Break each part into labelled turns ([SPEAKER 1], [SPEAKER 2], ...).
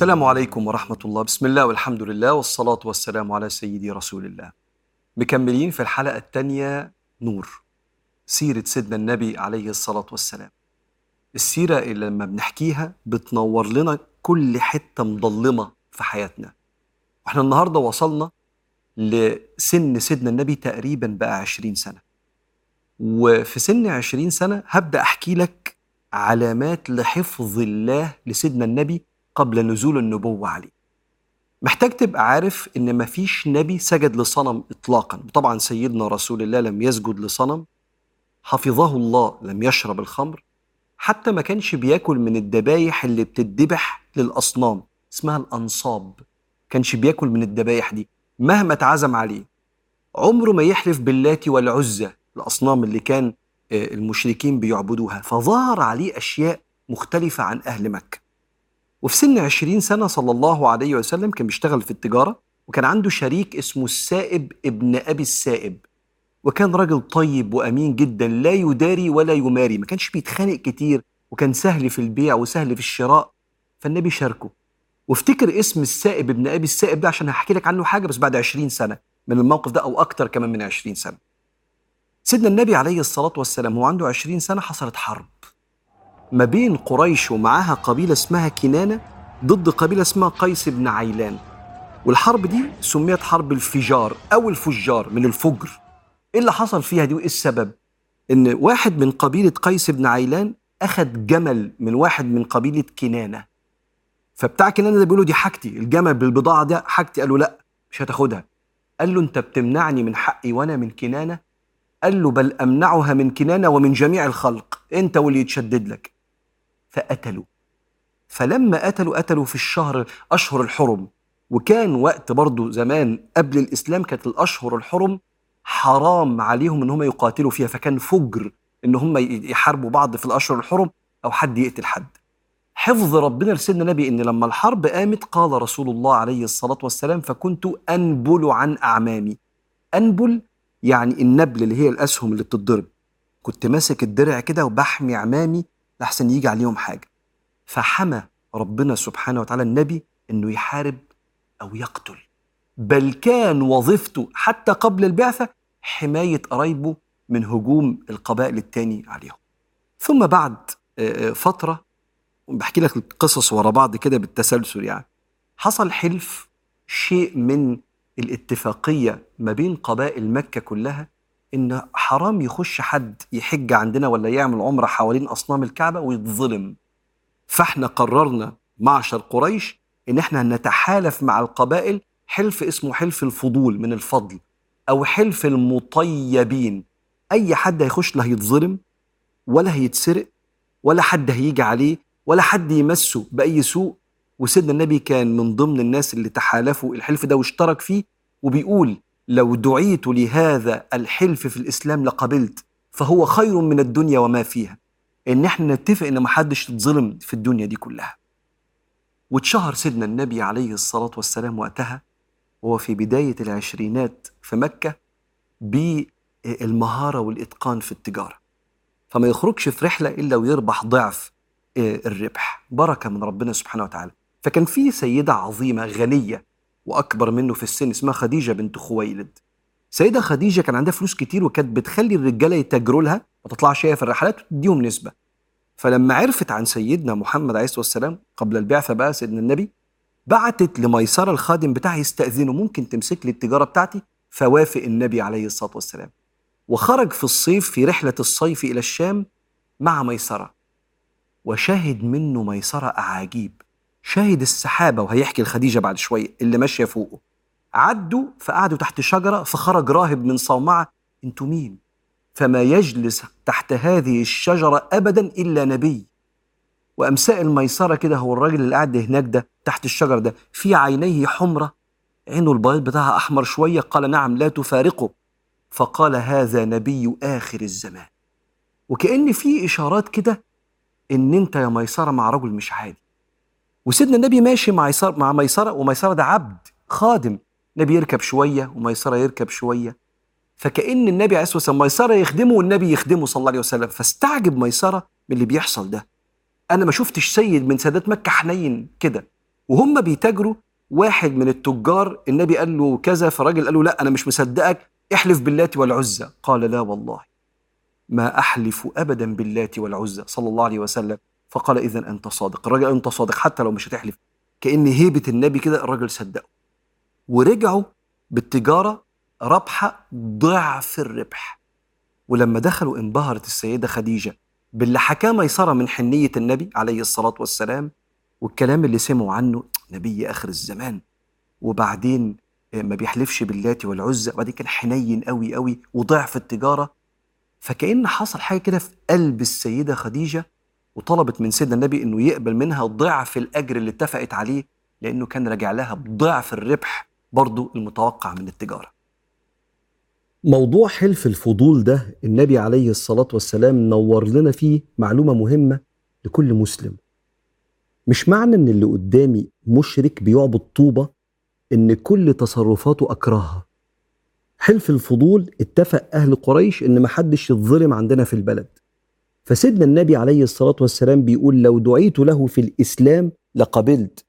[SPEAKER 1] السلام عليكم ورحمة الله. بسم الله والحمد لله والصلاة والسلام على سيدي رسول الله. مكملين في الحلقة الثانية نور سيرة سيدنا النبي عليه الصلاة والسلام. السيرة اللي لما بنحكيها بتنور لنا كل حتة مظلمة في حياتنا. وإحنا النهاردة وصلنا لسن سيدنا النبي تقريبا بقى عشرين سنة. وفي سن عشرين سنة هبدأ أحكي لك علامات لحفظ الله لسيدنا النبي قبل نزول النبوة عليه محتاج تبقى عارف إن مفيش نبي سجد لصنم اطلاقا. طبعا سيدنا رسول الله لم يسجد لصنم. حفظه الله لم يشرب الخمر. حتى ما كانش بياكل من الذبايح اللي بتدبح للأصنام اسمها الأنصاب. كانش بياكل من الذبايح دي. مهما اتعزم عليه عمره ما يحلف باللات والعزى الأصنام اللي كان آه، المشركين بيعبدوها. فظهر عليه أشياء مختلفة عن أهل مكة. وفي سن 20 سنة صلى الله عليه وسلم كان بيشتغل في التجارة وكان عنده شريك اسمه السائب ابن أبي السائب. وكان راجل طيب وأمين جدا لا يداري ولا يماري ما كانش بيتخانق كتير وكان سهل في البيع وسهل في الشراء فالنبي شاركه. وافتكر اسم السائب ابن أبي السائب ده عشان هحكي لك عنه حاجة بس بعد 20 سنة من الموقف ده أو أكتر كمان من 20 سنة. سيدنا النبي عليه الصلاة والسلام هو عنده 20 سنة حصلت حرب. ما بين قريش ومعاها قبيلة اسمها كنانة ضد قبيلة اسمها قيس بن عيلان. والحرب دي سميت حرب الفجار أو الفجار من الفجر. إيه اللي حصل فيها دي وإيه السبب؟ إن واحد من قبيلة قيس بن عيلان أخد جمل من واحد من قبيلة كنانة. فبتاع كنانة ده بيقول له دي حاجتي الجمل بالبضاعة ده حاجتي. قال له لا مش هتاخدها. قال له أنت بتمنعني من حقي وأنا من كنانة؟ قال له بل أمنعها من كنانة ومن جميع الخلق. أنت واللي يتشدد لك. فقتلوا فلما قتلوا قتلوا في الشهر أشهر الحرم. وكان وقت برضو زمان قبل الإسلام كانت الأشهر الحرم حرام عليهم إن هم يقاتلوا فيها. فكان فجر إن هم يحاربوا بعض في الأشهر الحرم أو حد يقتل حد. حفظ ربنا لسيدنا النبي إن لما الحرب قامت قال رسول الله عليه الصلاة والسلام فكنت أنبل عن أعمامي. أنبل يعني النبل اللي هي الأسهم اللي بتتضرب. كنت ماسك الدرع كده وبحمي عمامي لحسن يجي عليهم حاجة. فحمى ربنا سبحانه وتعالى النبي إنه يحارب أو يقتل. بل كان وظيفته حتى قبل البعثة حماية قرايبه من هجوم القبائل التاني عليهم. ثم بعد آه، آه، فترة بحكي لك القصص ورا بعض كده بالتسلسل يعني حصل حلف شيء من الاتفاقية ما بين قبائل مكة كلها إن حرام يخش حد يحج عندنا ولا يعمل عمرة حوالين أصنام الكعبة ويتظلم. فإحنا قررنا معشر قريش إن إحنا نتحالف مع القبائل حلف اسمه حلف الفضول من الفضل أو حلف المطيبين. أي حد هيخش لا هيتظلم ولا هيتسرق ولا حد هيجي عليه ولا حد يمسه بأي سوء. وسيدنا النبي كان من ضمن الناس اللي تحالفوا الحلف ده واشترك فيه وبيقول لو دعيت لهذا الحلف في الإسلام لقبلت فهو خير من الدنيا وما فيها. إن إحنا نتفق إن محدش يتظلم في الدنيا دي كلها. واتشهر سيدنا النبي عليه الصلاة والسلام وقتها وهو في بداية العشرينات في مكة بالمهارة والإتقان في التجارة. فما يخرجش في رحلة إلا ويربح ضعف آه، الربح. بركة من ربنا سبحانه وتعالى. فكان في سيدة عظيمة غنية وأكبر منه في السن اسمها خديجة بنت خويلد. سيدة خديجة كان عندها فلوس كتير وكانت بتخلي الرجالة يتاجروا لها ما تطلعش هي في الرحلات وتديهم نسبة. فلما عرفت عن سيدنا محمد عليه الصلاة والسلام قبل البعثة بقى سيدنا النبي بعتت لميسرة الخادم بتاعها يستأذنه ممكن تمسك لي التجارة بتاعتي؟ فوافق النبي عليه الصلاة والسلام. وخرج في الصيف في رحلة الصيف إلى الشام مع ميسرة. وشهد منه ميسرة أعاجيب. شاهد السحابة وهيحكي لخديجة بعد شوية اللي ماشية فوقه. عدوا فقعدوا تحت شجرة فخرج راهب من صومعة. أنتوا مين؟ فما يجلس تحت هذه الشجرة أبدا إلا نبي. وأمساء الميسرة كده هو الراجل اللي قاعد هناك ده تحت الشجرة ده في عينيه حمرة. عينه البيض بتاعها أحمر شوية. قال نعم لا تفارقه. فقال هذا نبي آخر الزمان. وكأن في إشارات كده إن أنت يا ميسرة مع رجل مش عادي. وسيدنا النبي ماشي مع ميسرة مع ميسرة وميسرة ده عبد خادم. النبي يركب شوية وميسرة يركب شوية. فكأن النبي عليه الصلاة والسلام ميسرة يخدمه والنبي يخدمه صلى الله عليه وسلم. فاستعجب ميسرة من اللي بيحصل ده. أنا ما شفتش سيد من سادات مكة حنين كده. وهم بيتاجروا. واحد من التجار النبي قال له كذا فالراجل قال له لا أنا مش مصدقك. احلف باللات والعزى. قال لا والله. ما أحلف ابدا باللات والعزى. صلى الله عليه وسلم. فقال اذا أنت صادق. الراجل أنت صادق حتى لو مش هتحلف. كأن هيبة النبي كده الراجل صدقه. ورجعوا بالتجارة ربحة ضعف الربح. ولما دخلوا انبهرت السيدة خديجة باللي حكاه ميسرة من حنية النبي عليه الصلاة والسلام والكلام اللي سمعوا عنه نبي آخر الزمان. وبعدين ما بيحلفش باللات والعزى وبعدين كان حنين قوي قوي وضعف التجارة. فكأن حصل حاجة كده في قلب السيدة خديجة وطلبت من سيدنا النبي إنه يقبل منها ضعف الأجر اللي اتفقت عليه لأنه كان راجع لها بضعف الربح برضه المتوقع من التجارة. موضوع حلف الفضول ده النبي عليه الصلاة والسلام نور لنا فيه معلومة مهمة لكل مسلم. مش معنى إن اللي قدامي مشرك بيعبد طوبة إن كل تصرفاته أكرهها. حلف الفضول اتفق أهل قريش إن محدش يتظلم عندنا في البلد. فسيدنا النبي عليه الصلاة والسلام بيقول لو دعيت له في الإسلام لقبلت.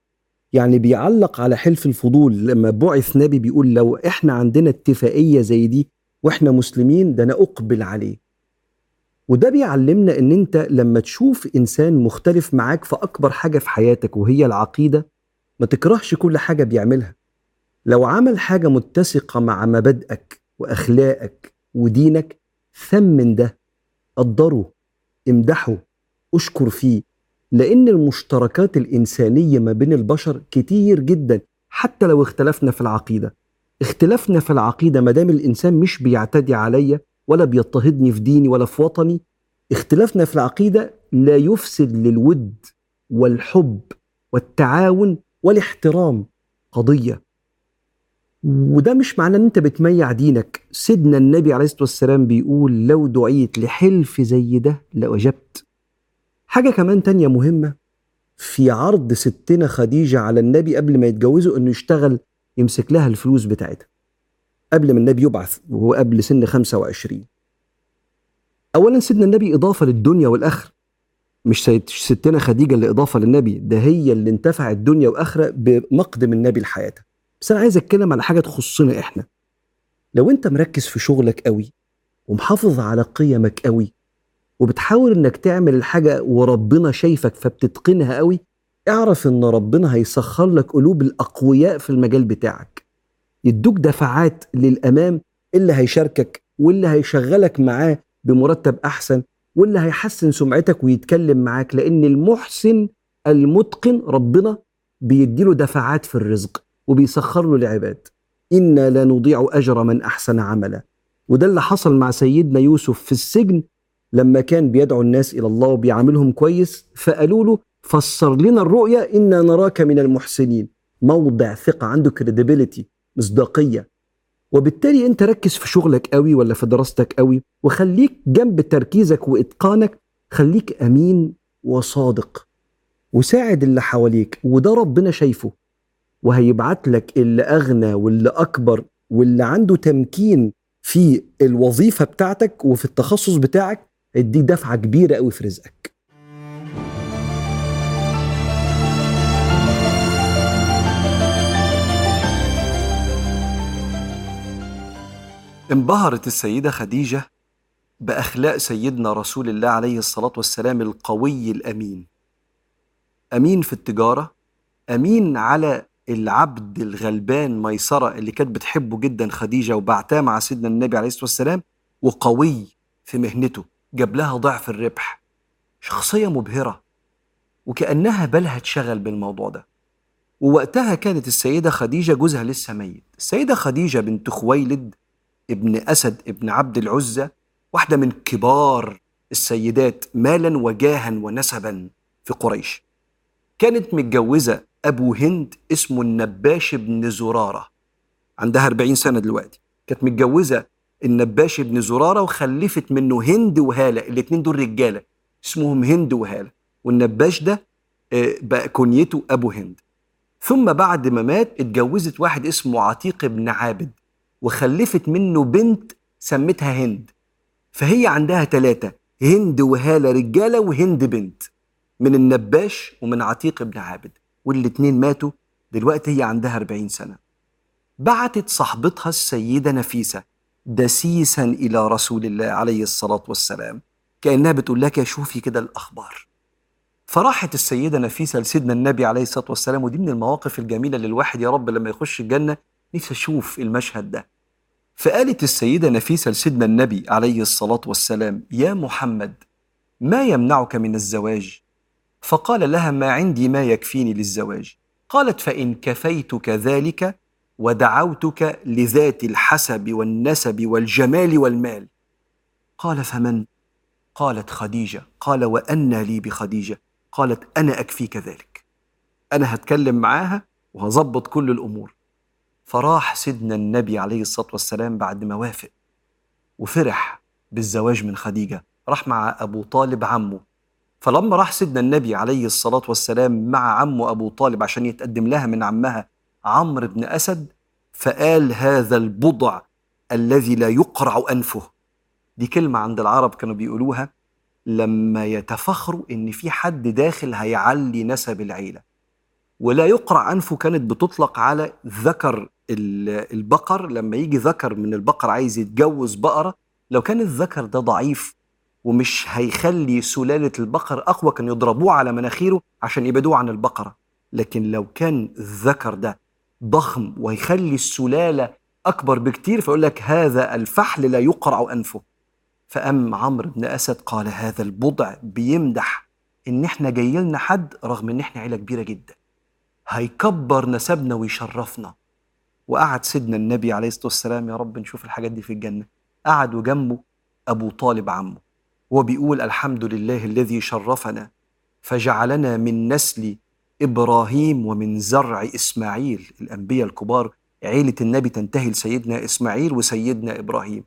[SPEAKER 1] يعني بيعلق على حلف الفضول لما بعث نبي بيقول لو إحنا عندنا اتفاقية زي دي وإحنا مسلمين ده أنا أقبل عليه. وده بيعلمنا إن أنت لما تشوف إنسان مختلف معاك في أكبر حاجة في حياتك وهي العقيدة ما تكرهش كل حاجة بيعملها. لو عمل حاجة متسقة مع مبادئك وأخلاقك ودينك ثمن ده قدره. امدحه اشكر فيه لأن المشتركات الإنسانية ما بين البشر كتير جدا حتى لو اختلفنا في العقيدة. اختلافنا في العقيدة ما دام الإنسان مش بيعتدي عليا ولا بيضطهدني في ديني ولا في وطني. اختلافنا في العقيدة لا يفسد للود والحب والتعاون والاحترام قضية. وده مش معناه إن أنت بتميع دينك. سيدنا النبي عليه الصلاة والسلام بيقول لو دعيت لحلف زي ده لأجبت. حاجة كمان تانية مهمة. في عرض ستنا خديجة على النبي قبل ما يتجوزوا إنه يشتغل يمسك لها الفلوس بتاعتها. قبل ما النبي يبعث وهو قبل سن 25 اولا سيدنا النبي إضافة للدنيا والآخرة. مش ستنا خديجة اللي إضافة للنبي ده هي اللي انتفعت دنيا وآخرة بمقدم النبي لحياتها. بس أنا عايز أتكلم على حاجة تخصنا إحنا. لو أنت مركز في شغلك قوي ومحافظ على قيمك قوي وبتحاول إنك تعمل الحاجة وربنا شايفك فبتتقنها قوي اعرف إن ربنا هيسخر لك قلوب الأقوياء في المجال بتاعك. يدوك دفعات للأمام اللي هيشاركك واللي هيشغلك معاه بمرتب أحسن واللي هيحسن سمعتك ويتكلم معاك لأن المحسن المتقن ربنا بيديله دفعات في الرزق. وبيسخر له العباد إنا لا نضيع أجر من أحسن عملا. وده اللي حصل مع سيدنا يوسف في السجن لما كان بيدعو الناس إلى الله وبيعاملهم كويس فقالوا له فسر لنا الرؤيا إنا نراك من المحسنين. موضع ثقة عنده كريديبيليتي مصداقية. وبالتالي أنت ركز في شغلك قوي ولا في دراستك قوي وخليك جنب تركيزك وإتقانك خليك أمين وصادق. وساعد اللي حواليك وده ربنا شايفه. وهيبعت لك اللي أغنى واللي أكبر واللي عنده تمكين في الوظيفة بتاعتك وفي التخصص بتاعك هيديك دفعة كبيرة قوي في رزقك. انبهرت السيدة خديجة بأخلاق سيدنا رسول الله عليه الصلاة والسلام القوي الأمين. أمين في التجارة أمين على العبد الغلبان ميسرة اللي كانت بتحبه جدا خديجة وبعتاه مع سيدنا النبي عليه الصلاة والسلام وقوي في مهنته جاب لها ضعف الربح. شخصية مبهرة وكأنها بالها اتشغل بالموضوع ده. ووقتها كانت السيدة خديجة جوزها لسه ميت. السيدة خديجة بنت خويلد ابن أسد ابن عبد العزة واحدة من كبار السيدات مالا وجاها ونسبا في قريش. كانت متجوزة أبو هند اسمه النباش بن زرارة. عندها 40 سنة دلوقتي. كانت متجوزة النباش بن زرارة وخلفت منه هند وهالة. الاتنين دول رجالة. اسمهم هند وهالة. والنباش ده بقى كنيته أبو هند. ثم بعد ما مات اتجوزت واحد اسمه عتيق بن عابد وخلفت منه بنت سمتها هند. فهي عندها ثلاثة هند وهالة رجالة وهند بنت. من النباش ومن عتيق بن عابد. والاتنين ماتوا دلوقتي هي عندها 40 سنة. بعتت صاحبتها السيدة نفيسة دسيسا إلى رسول الله عليه الصلاة والسلام كأنها بتقول لك شوفي كده الأخبار. فراحت السيدة نفيسة لسيدنا النبي عليه الصلاة والسلام ودي من المواقف الجميلة اللي الواحد يا رب لما يخش الجنة نفسي أشوف المشهد ده. فقالت السيدة نفيسة لسيدنا النبي عليه الصلاة والسلام يا محمد ما يمنعك من الزواج؟ فقال لها ما عندي ما يكفيني للزواج. قالت فإن كفيتك ذلك ودعوتك لذات الحسب والنسب والجمال والمال. قال فمن؟ قالت خديجة. قال وأنى لي بخديجة. قالت أنا أكفيك ذلك. أنا هتكلم معاها وهظبط كل الأمور. فراح سيدنا النبي عليه الصلاة والسلام بعد ما وافق وفرح بالزواج من خديجة. راح مع أبو طالب عمه. فلما راح سيدنا النبي عليه الصلاة والسلام مع عمه أبو طالب عشان يتقدم لها من عمها عمرو بن أسد فقال هذا البضع الذي لا يقرع أنفه. دي كلمة عند العرب كانوا بيقولوها لما يتفخروا إن في حد داخل هيعلي نسب العيلة. ولا يقرع أنفه كانت بتطلق على ذكر البقر لما يجي ذكر من البقر عايز يتجوز بقرة لو كان الذكر ده ضعيف ومش هيخلي سلالة البقر أقوى كانوا يضربوه على مناخيره عشان يبعدوه عن البقرة. لكن لو كان الذكر ده ضخم ويخلي السلالة أكبر بكتير فيقول لك هذا الفحل لا يقرع أنفه. فقام عمرو بن أسد قال هذا البضع بيمدح إن إحنا جاي لنا حد رغم إن إحنا عيلة كبيرة جدا. هيكبر نسبنا ويشرفنا. وقعد سيدنا النبي عليه الصلاة والسلام يا رب نشوف الحاجات دي في الجنة. قعد وجنبه أبو طالب عمه. وهو بيقول الحمد لله الذي شرفنا فجعلنا من نسل إبراهيم ومن زرع إسماعيل الأنبياء الكبار عيلة النبي تنتهي لسيدنا إسماعيل وسيدنا إبراهيم.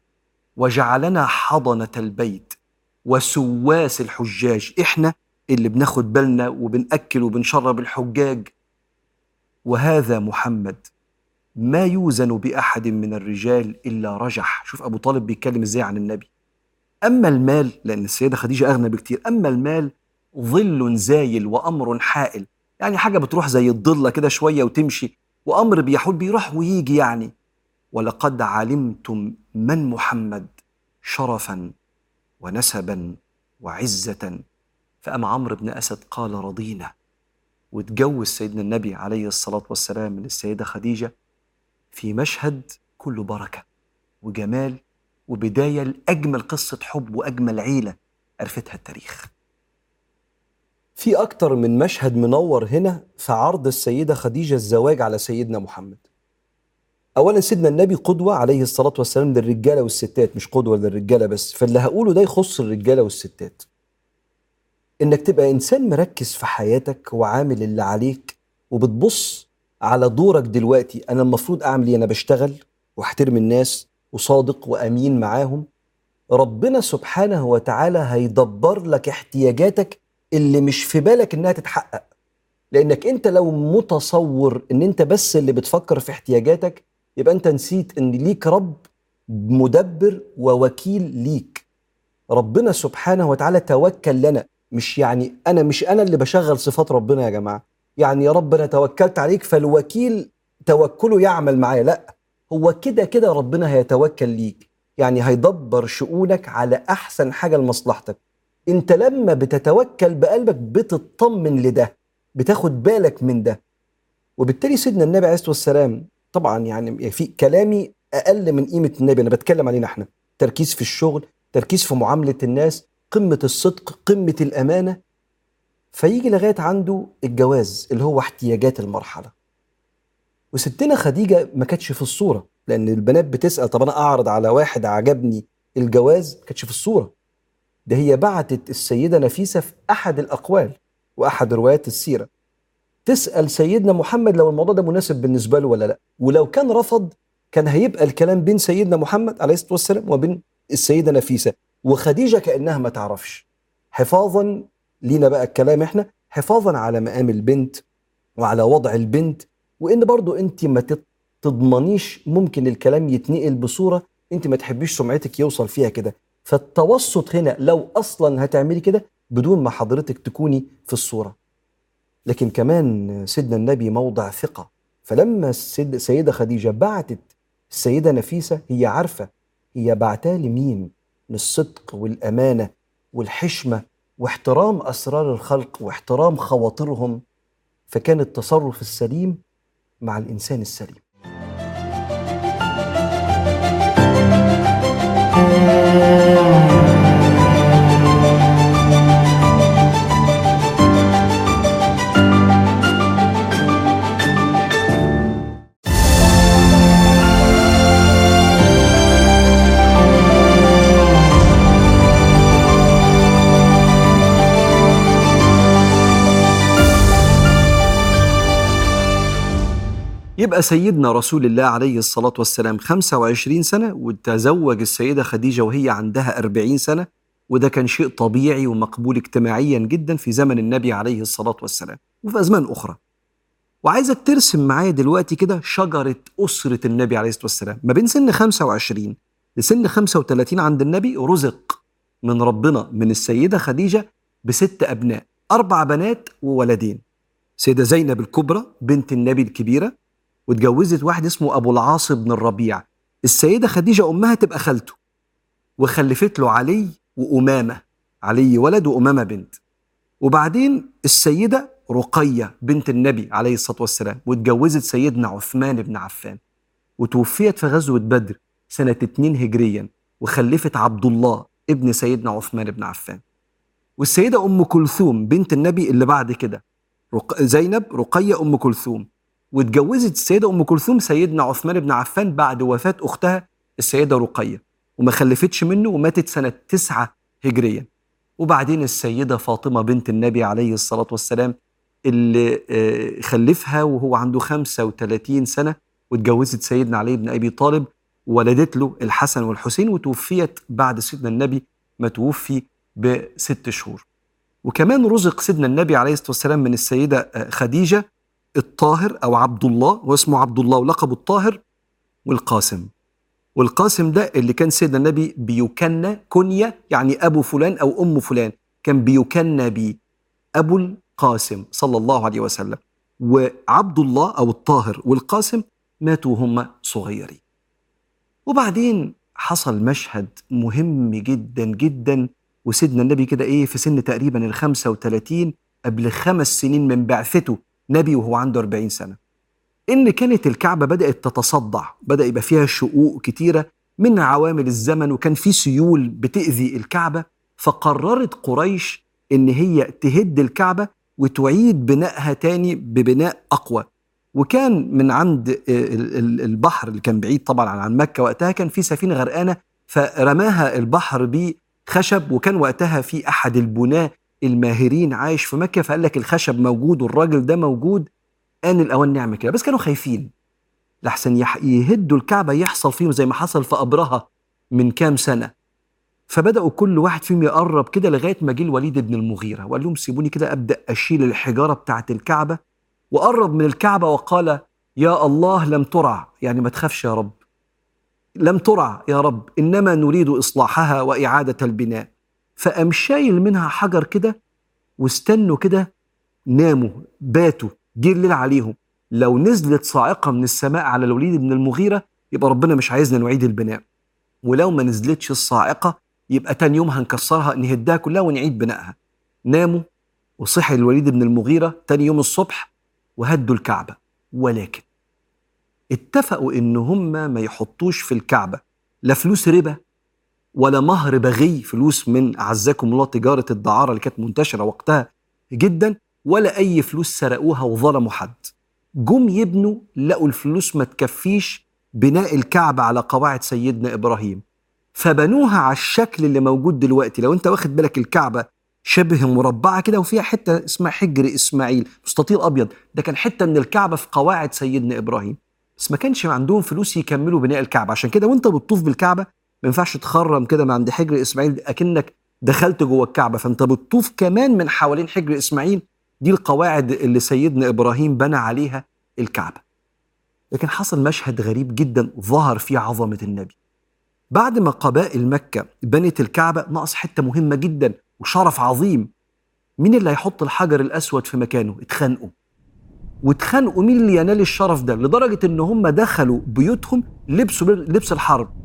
[SPEAKER 1] وجعلنا حضنة البيت وسواس الحجاج إحنا اللي بناخد بالنا وبنأكل وبنشرب الحجاج. وهذا محمد ما يوزن بأحد من الرجال إلا رجح. شوف أبو طالب بيتكلم إزاي عن النبي. أما المال لأن السيدة خديجة أغنى بكتير أما المال ظل زايل وأمر حائل. يعني حاجة بتروح زي الضلة كده شوية وتمشي وأمر بيحول بيروح ويجي يعني. ولقد علمتم من محمد شرفا ونسبا وعزة. فأما عمرو بن أسد قال رضينا. وتجوز سيدنا النبي عليه الصلاة والسلام من السيدة خديجة في مشهد كله بركة وجمال وبداية لأجمل قصة حب وأجمل عيلة عرفتها التاريخ. في أكتر من مشهد منور هنا في عرض السيدة خديجة الزواج على سيدنا محمد. أولا سيدنا النبي قدوة عليه الصلاة والسلام للرجالة والستات مش قدوة للرجالة بس فاللي هقوله ده يخص الرجالة والستات. إنك تبقى إنسان مركز في حياتك وعامل اللي عليك وبتبص على دورك دلوقتي أنا المفروض أعمل إيه؟ أنا بشتغل وأحترم الناس وصادق وأمين معاهم. ربنا سبحانه وتعالى هيدبر لك احتياجاتك اللي مش في بالك إنها تتحقق. لأنك أنت لو متصور إن أنت بس اللي بتفكر في احتياجاتك يبقى أنت نسيت إن ليك رب مدبر ووكيل ليك. ربنا سبحانه وتعالى توكل لنا. مش يعني أنا مش أنا اللي بشغل صفات ربنا يا جماعة. يعني يا رب أنا توكلت عليك فالوكيل توكله يعمل معايا. لأ هو كده كده ربنا هيتوكل ليك. يعني هيدبر شؤونك على أحسن حاجة لمصلحتك. انت لما بتتوكل بقلبك بتطمن لده بتاخد بالك من ده. وبالتالي سيدنا النبي عليه الصلاة والسلام طبعا يعني في كلامي أقل من قيمة النبي أنا بتكلم علينا إحنا. تركيز في الشغل تركيز في معاملة الناس قمة الصدق قمة الأمانة. فيجي لغاية عنده الجواز اللي هو احتياجات المرحلة. وستنا خديجة ما كانتش في الصورة لأن البنات بتسأل طب أنا أعرض على واحد عجبني الجواز؟ ما كانتش في الصورة. ده هي بعتت السيدة نفيسة في أحد الأقوال وأحد روايات السيرة. تسأل سيدنا محمد لو الموضوع ده مناسب بالنسبة له ولا لأ. ولو كان رفض كان هيبقى الكلام بين سيدنا محمد عليه الصلاة والسلام وبين السيدة نفيسة. وخديجة كأنها ما تعرفش. حفاظا لينا بقى الكلام إحنا حفاظا على مقام البنت وعلى وضع البنت وإن برضو أنت ما تضمنيش ممكن الكلام يتنقل بصورة أنت ما تحبيش سمعتك يوصل فيها كده. فالتوسط هنا لو أصلا هتعملي كده بدون ما حضرتك تكوني في الصورة. لكن كمان سيدنا النبي موضع ثقة. فلما السيدة خديجة بعتت السيدة نفيسة هي عارفة هي بعتها لمين؟ للصدق والأمانة والحشمة واحترام أسرار الخلق واحترام خواطرهم. فكان التصرف السليم مع الإنسان السليم. يبقى سيدنا رسول الله عليه الصلاة والسلام 25 سنة وتزوج السيدة خديجة وهي عندها 40 سنة وده كان شيء طبيعي ومقبول اجتماعيا جدا في زمن النبي عليه الصلاة والسلام وفي أزمان أخرى. وعايزك ترسم معايا دلوقتي كده شجرة أسرة النبي عليه الصلاة والسلام. ما بين سن 25 لسن 35 عند النبي رزق من ربنا من السيدة خديجة بست أبناء أربع بنات وولدين. سيدة زينب الكبرى بنت النبي الكبيرة واتجوزت واحد اسمه أبو العاص بن الربيع. السيدة خديجة أمها تبقى خالته وخلفت له علي وأمامة علي ولد وأمامة بنت. وبعدين السيدة رقية بنت النبي عليه الصلاة والسلام واتجوزت سيدنا عثمان بن عفان وتوفيت في غزوة بدر سنة 2 هجريا وخلفت عبد الله ابن سيدنا عثمان بن عفان. والسيدة أم كلثوم بنت النبي اللي بعد كده. زينب رقية أم كلثوم. واتجوزت السيدة أم كلثوم سيدنا عثمان بن عفان بعد وفاة أختها السيدة رقية وما خلفتش منه وماتت سنة تسعة هجريا وبعدين السيدة فاطمة بنت النبي عليه الصلاة والسلام اللي آه، خلفها وهو عنده 35 سنة واتجوزت سيدنا علي بن أبي طالب وولدت له الحسن والحسين وتوفيت بعد سيدنا النبي ما توفي بست شهور. وكمان رزق سيدنا النبي عليه الصلاة والسلام من السيدة آه، خديجة الطاهر أو عبد الله واسمه عبد الله ولقبه الطاهر والقاسم. والقاسم ده اللي كان سيدنا النبي بيكنى كنية يعني أبو فلان أو أم فلان كان بيكنى بيه. أبو القاسم صلى الله عليه وسلم. وعبد الله أو الطاهر والقاسم ماتوا هم صغيرين. وبعدين حصل مشهد مهم جدا جدا وسيدنا النبي كده إيه في سن تقريبا ال 35 قبل خمس سنين من بعثته نبي وهو عنده 40 سنة. إن كانت الكعبة بدأت تتصدع بدأ يبقى فيها شقوق كتيرة من عوامل الزمن وكان في سيول بتأذي الكعبة فقررت قريش إن هي تهد الكعبة وتعيد بنائها تاني ببناء أقوى. وكان من عند البحر اللي كان بعيد طبعا عن مكة وقتها كان في سفينة غرقانة فرماها البحر بخشب وكان وقتها في أحد البناة الماهرين عايش في مكة فقال لك الخشب موجود والراجل ده موجود آن الأوان نعمل كده. بس كانوا خايفين. لحسن يهدوا الكعبة يحصل فيهم زي ما حصل في أبرهة من كام سنة. فبدأوا كل واحد فيهم يقرب كده لغاية ما جه الوليد بن المغيرة وقال لهم سيبوني كده أبدأ أشيل الحجارة بتاعة الكعبة وقرب من الكعبة وقال يا الله لم ترع. يعني ما تخافش يا رب. لم ترع يا رب إنما نريد إصلاحها وإعادة البناء. فقام شايل منها حجر كده واستنوا كده ناموا باتوا جه الليل عليهم. لو نزلت صاعقة من السماء على الوليد بن المغيرة يبقى ربنا مش عايزنا نعيد البناء. ولو ما نزلتش الصاعقة يبقى تاني يوم هنكسرها نهدها كلها ونعيد بنائها. ناموا وصحي الوليد بن المغيرة تاني يوم الصبح وهدوا الكعبة. ولكن اتفقوا إن هم ما يحطوش في الكعبة لا فلوس ربا ولا مهر بغي فلوس من أعزكم الله تجارة الدعارة اللي كانت منتشرة وقتها جدا ولا أي فلوس سرقوها وظلموا حد. جم يبنوا لقوا الفلوس ما تكفيش بناء الكعبة على قواعد سيدنا إبراهيم. فبنوها على الشكل اللي موجود دلوقتي. لو أنت واخد بالك الكعبة شبه مربعة كده وفيها حتة اسمها حجر إسماعيل مستطيل أبيض. ده كان حتة من الكعبة في قواعد سيدنا إبراهيم. بس ما كانش عندهم فلوس يكملوا بناء الكعبة. عشان كده وأنت بتطوف بالكعبة ما ينفعش تخرم كده من عند حجر إسماعيل أكنك دخلت جوه الكعبة. فأنت بتطوف كمان من حوالين حجر إسماعيل. دي القواعد اللي سيدنا إبراهيم بنى عليها الكعبة. لكن حصل مشهد غريب جدا ظهر فيه عظمة النبي. بعد ما قبائل مكة بنت الكعبة ناقص حتة مهمة جدا وشرف عظيم. مين اللي هيحط الحجر الأسود في مكانه؟ اتخانقوا واتخانقوا مين اللي ينال الشرف ده؟ لدرجة إن هم دخلوا بيوتهم لبسوا لبس الحرب.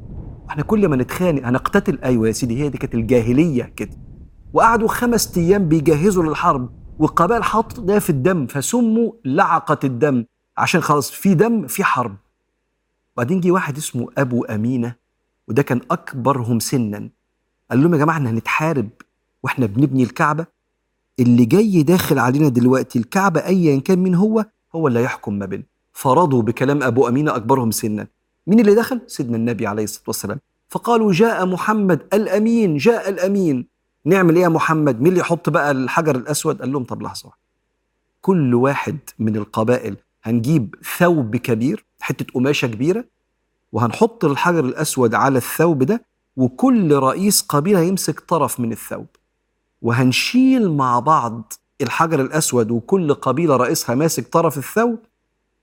[SPEAKER 1] إحنا كل ما نتخانق هنقتتل. أيوه يا سيدي هي دي كانت الجاهلية كده. وقعدوا خمس أيام بيجهزوا للحرب والقبائل حطت ده في الدم فسموا لعقة الدم. عشان خلاص في دم في حرب. وبعدين جه واحد اسمه أبو أمينة وده كان أكبرهم سنا. قال لهم يا جماعة إحنا هنتحارب وإحنا بنبني الكعبة. اللي جاي داخل علينا دلوقتي الكعبة ايا كان مين هو؟ هو اللي هيحكم ما بيننا. فرضوا بكلام أبو أمينة أكبرهم سنا. مين اللي دخل؟ سيدنا النبي عليه الصلاة والسلام. فقالوا جاء محمد الأمين جاء الأمين. نعمل إيه يا محمد؟ مين اللي يحط بقى الحجر الأسود؟ قال لهم طب لحظة كل واحد من القبائل هنجيب ثوب كبير حتة قماشة كبيرة وهنحط الحجر الأسود على الثوب ده وكل رئيس قبيلة يمسك طرف من الثوب. وهنشيل مع بعض الحجر الأسود وكل قبيلة رئيسها ماسك طرف الثوب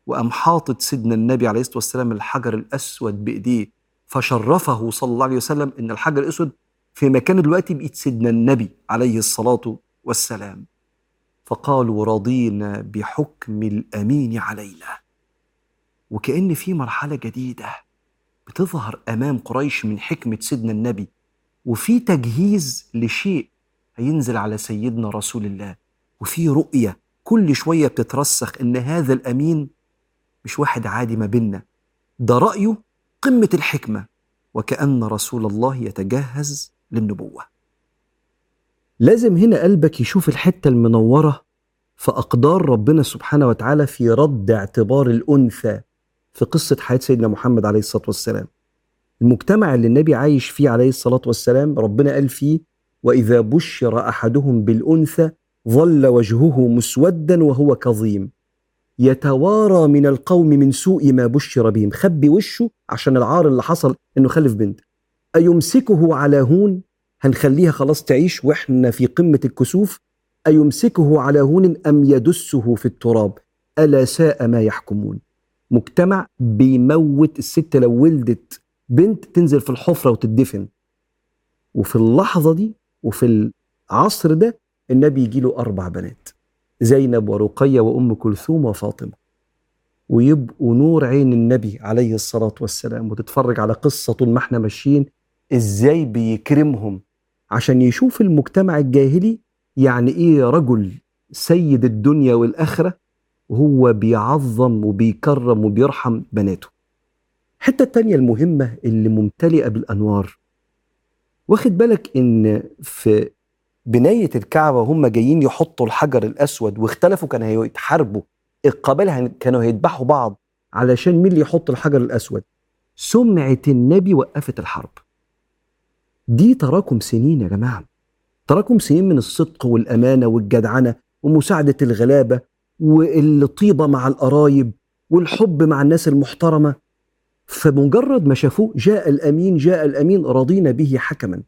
[SPEAKER 1] وقام حاطط سيدنا النبي عليه الصلاة والسلام الحجر الأسود بإيديه فشرفه صلى الله عليه وسلم إن الحجر الأسود في مكان دلوقتي بايد سيدنا النبي عليه الصلاة والسلام. فقالوا رضينا بحكم الأمين علينا. وكأن في مرحلة جديدة بتظهر أمام قريش من حكمة سيدنا النبي وفي تجهيز لشيء هينزل على سيدنا رسول الله وفي رؤية كل شوية بتترسخ إن هذا الأمين مش واحد عادي ما بيننا. ده رأيه قمة الحكمة وكأن رسول الله يتجهز للنبوة. لازم هنا قلبك يشوف الحتة المنورة في أقدار ربنا سبحانه وتعالى في رد اعتبار الأنثى في قصة حياة سيدنا محمد عليه الصلاة والسلام. المجتمع اللي النبي عايش فيه عليه الصلاة والسلام ربنا قال فيه وإذا بشر أحدهم بالأنثى ظل وجهه مسودا وهو كظيم. يتوارى من القوم من سوء ما بشر به مخبي وشه عشان العار اللي حصل إنه خلف بنت. أيمسكه على هون؟ هنخليها خلاص تعيش وإحنا في قمة الكسوف. أيمسكه على هون أم يدسه في التراب؟ ألا ساء ما يحكمون. مجتمع بيموت الست لو ولدت بنت تنزل في الحفرة وتدفن. وفي اللحظة دي وفي العصر ده النبي يجي له أربع بنات. زينب ورقية وأم كلثوم وفاطمة. ويبقوا نور عين النبي عليه الصلاة والسلام وتتفرج على قصة طول ما إحنا ماشيين إزاي بيكرمهم؟ عشان يشوف المجتمع الجاهلي يعني إيه رجل سيد الدنيا والآخرة وهو بيعظم وبيكرم وبيرحم بناته. الحته التانيه المهمة اللي ممتلئة بالأنوار. واخد بالك إن في بنايه الكعبة وهم جايين يحطوا الحجر الأسود واختلفوا كانوا هيتحاربوا. القبائل كانوا هيذبحوا بعض علشان مين اللي يحط الحجر الأسود؟ سمعه النبي وقفت الحرب. دي تراكم سنين يا جماعة. تراكم سنين من الصدق والأمانة والجدعنة ومساعدة الغلابة والطيبة مع القرايب والحب مع الناس المحترمة. فمجرد ما شافوه جاء الأمين جاء الأمين رضينا به حكما.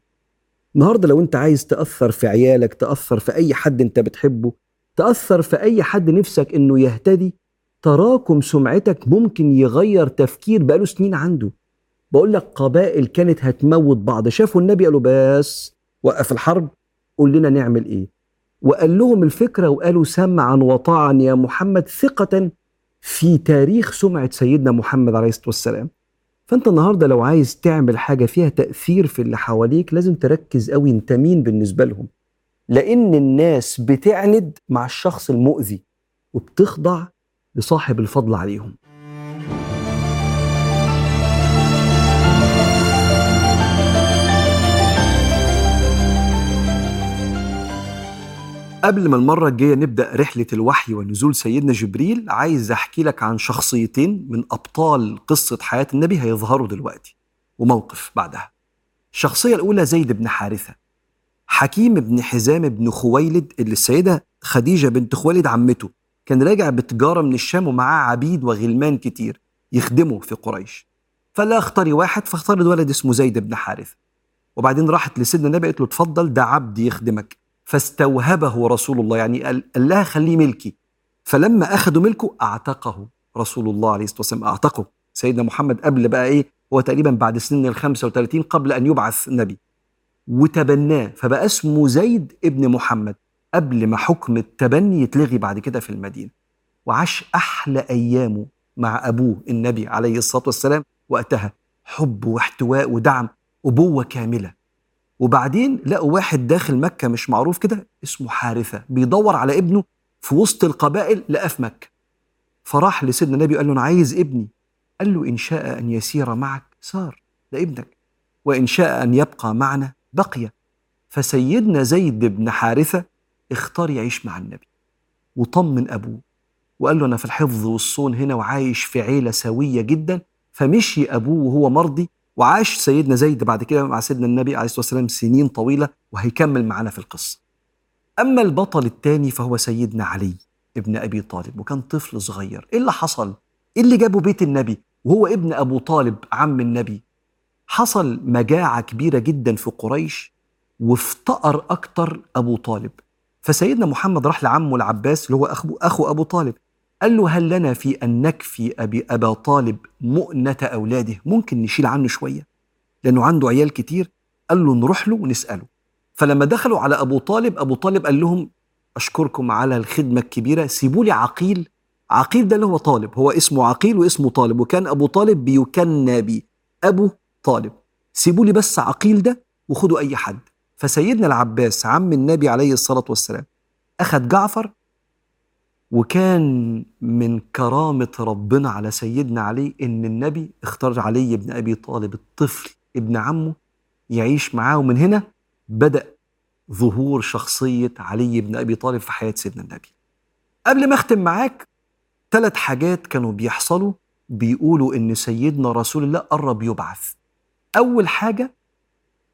[SPEAKER 1] النهارده لو انت عايز تأثر في عيالك تأثر في أي حد انت بتحبه تأثر في أي حد نفسك إنه يهتدي تراكم سمعتك ممكن يغير تفكير بقاله سنين عنده. بقول لك قبائل كانت هتموت بعض. شافوا النبي قالوا بس وقف الحرب قول لنا نعمل إيه؟ وقال لهم الفكرة وقالوا سمعا وطاعا يا محمد ثقة في تاريخ سمعة سيدنا محمد عليه الصلاة والسلام. فأنت النهارده لو عايز تعمل حاجة فيها تأثير في اللي حواليك لازم تركز قوي أنت مين بالنسبة لهم؟ لأن الناس بتعند مع الشخص المؤذي وبتخضع لصاحب الفضل عليهم. قبل ما المرة الجاية نبدأ رحلة الوحي ونزول سيدنا جبريل عايز أحكي لك عن شخصيتين من أبطال قصة حياة النبي هيظهروا دلوقتي وموقف بعدها. الشخصية الأولى زيد بن حارثة حكيم بن حزام بن خويلد اللي السيدة خديجة بنت خويلد عمته كان راجع بتجارة من الشام ومعاه عبيد وغلمان كتير يخدموا في قريش. فلا اختاري واحد فاختار الولد اسمه زيد بن حارثة. وبعدين راحت لسيدنا النبي قالت له اتفضل ده عبد يخدمك. فاستوهبه رسول الله يعني قال لها خليه ملكي. فلما أخذوا ملكه أعتقه رسول الله عليه الصلاة والسلام أعتقه. سيدنا محمد قبل بقى إيه هو تقريبا بعد سن ال 35 قبل أن يبعث نبي وتبناه فبقى اسمه زيد ابن محمد قبل ما حكم التبني يتلغي بعد كده في المدينة. وعاش أحلى أيامه مع أبوه النبي عليه الصلاة والسلام وقتها. حب واحتواء ودعم أبوة كاملة. وبعدين لقوا واحد داخل مكة مش معروف كده اسمه حارثة بيدور على ابنه في وسط القبائل لقاه في مكة. فراح لسيدنا النبي قال له أنا عايز ابني. قال له إن شاء أن يسير معك سار ده ابنك. وإن شاء أن يبقى معنا بقي. فسيدنا زيد بن حارثة اختار يعيش مع النبي وطمن أبوه وقال له أنا في الحفظ والصون هنا وعايش في عيلة سوية جدا فمشي أبوه وهو مرضي وعاش سيدنا زيد بعد كده مع سيدنا النبي عليه الصلاة والسلام سنين طويلة وهيكمل معنا في القصة. أما البطل الثاني فهو سيدنا علي ابن أبي طالب وكان طفل صغير. إيه اللي حصل؟ إيه اللي جابه بيت النبي؟ وهو ابن أبو طالب عم النبي. حصل مجاعة كبيرة جدا في قريش وافتقر أكتر أبو طالب. فسيدنا محمد راح لعمه العباس اللي هو أخو, أخو أبو طالب. قال له هل لنا في أن نكفي أبي أبا طالب مؤنة أولاده؟ ممكن نشيل عنه شوية لأنه عنده عيال كتير. قال له نروح له ونسأله. فلما دخلوا على أبو طالب أبو طالب قال لهم أشكركم على الخدمة الكبيرة سيبوا لي عقيل. عقيل ده اللي هو طالب هو اسمه عقيل واسمه طالب وكان أبو طالب بيكنى بي. أبو طالب سيبوا لي بس عقيل ده وخدوا أي حد. فسيدنا العباس عم النبي عليه الصلاة والسلام أخذ جعفر وكان من كرامة ربنا على سيدنا علي إن النبي اختار علي بن أبي طالب الطفل ابن عمه يعيش معاه ومن هنا بدأ ظهور شخصية علي بن أبي طالب في حياة سيدنا النبي. قبل ما أختم معاك ثلاث حاجات كانوا بيحصلوا بيقولوا إن سيدنا رسول الله قرب يبعث. أول حاجة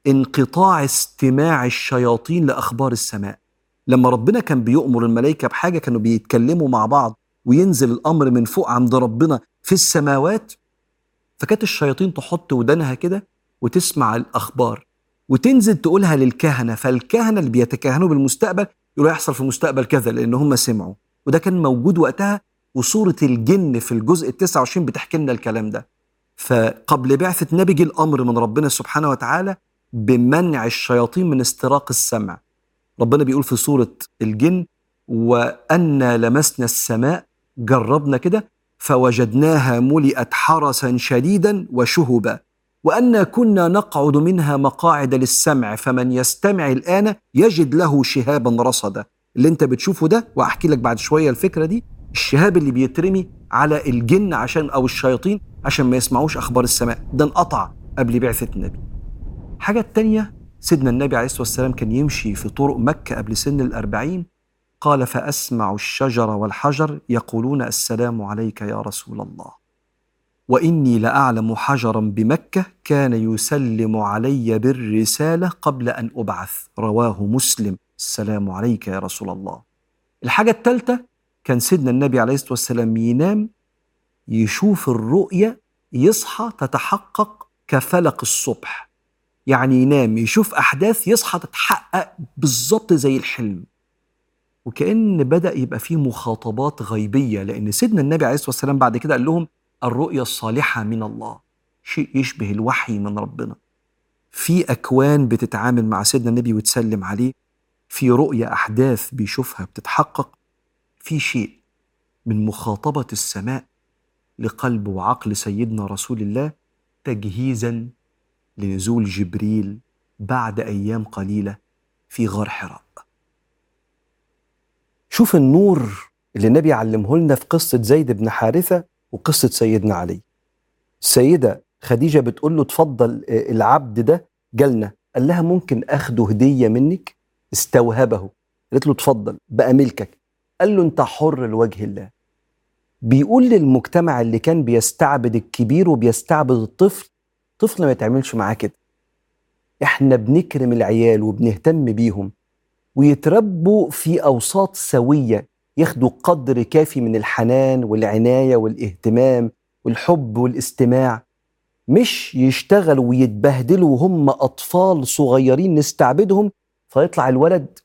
[SPEAKER 1] انقطاع استماع الشياطين لأخبار السماء. لما ربنا كان بيؤمر الملائكة بحاجة كانوا بيتكلموا مع بعض وينزل الأمر من فوق عند ربنا في السماوات فكانت الشياطين تحط ودانها كده وتسمع الأخبار وتنزل تقولها للكهنة فالكهنة اللي بيتكهنوا بالمستقبل يقولوا يحصل في المستقبل كذا لأن هم سمعوا. وده كان موجود وقتها وصورة الجن في الجزء ال 29 بتحكي لنا الكلام ده. فقبل بعثة نبي جه الأمر من ربنا سبحانه وتعالى بمنع الشياطين من استراق السمع. ربنا بيقول في سورة الجن وأنا لمسنا السماء جربنا كده فوجدناها ملئت حرسا شديدا وشهبا. وأنا كنا نقعد منها مقاعد للسمع فمن يستمع الآن يجد له شهابا رصدا. اللي انت بتشوفه ده وأحكي لك بعد شوية الفكرة دي الشهاب اللي بيترمي على الجن عشان أو الشياطين عشان ما يسمعوش أخبار السماء. ده انقطع قبل بعثة النبي. حاجة التانية سيدنا النبي عليه الصلاة والسلام كان يمشي في طرق مكة قبل سن الأربعين قال فأسمع الشجر والحجر يقولون السلام عليك يا رسول الله وإني لأعلم حجرا بمكة كان يسلم علي بالرسالة قبل أن أبعث رواه مسلم السلام عليك يا رسول الله الحاجة الثالثة كان سيدنا النبي عليه الصلاة والسلام ينام يشوف الرؤية يصحى تتحقق كفلق الصبح. يعني ينام يشوف أحداث يصحى تتحقق بالظبط زي الحلم. وكأن بدأ يبقى فيه مخاطبات غيبية لأن سيدنا النبي عليه الصلاة والسلام بعد كده قال لهم الرؤيا الصالحة من الله. شيء يشبه الوحي من ربنا. في أكوان بتتعامل مع سيدنا النبي وتسلم عليه في رؤية أحداث بيشوفها بتتحقق في شيء من مخاطبة السماء لقلب وعقل سيدنا رسول الله تجهيزا لنزول جبريل بعد أيام قليلة في غار حراء. شوف النور اللي النبي علمه لنا في قصة زيد بن حارثة وقصة سيدنا علي. السيدة خديجة بتقول له اتفضل العبد ده جالنا. قال لها ممكن أخده هدية منك؟ استوهبه. قالت له اتفضل بقى ملكك. قال له انت حر لوجه الله. بيقول للمجتمع اللي كان بيستعبد الكبير وبيستعبد الطفل طفل ما يتعملش معاه كده. إحنا بنكرم العيال وبنهتم بيهم ويتربوا في أوساط سوية ياخدوا قدر كافي من الحنان والعناية والاهتمام والحب والاستماع مش يشتغلوا ويتبهدلوا وهم أطفال صغيرين نستعبدهم فيطلع الولد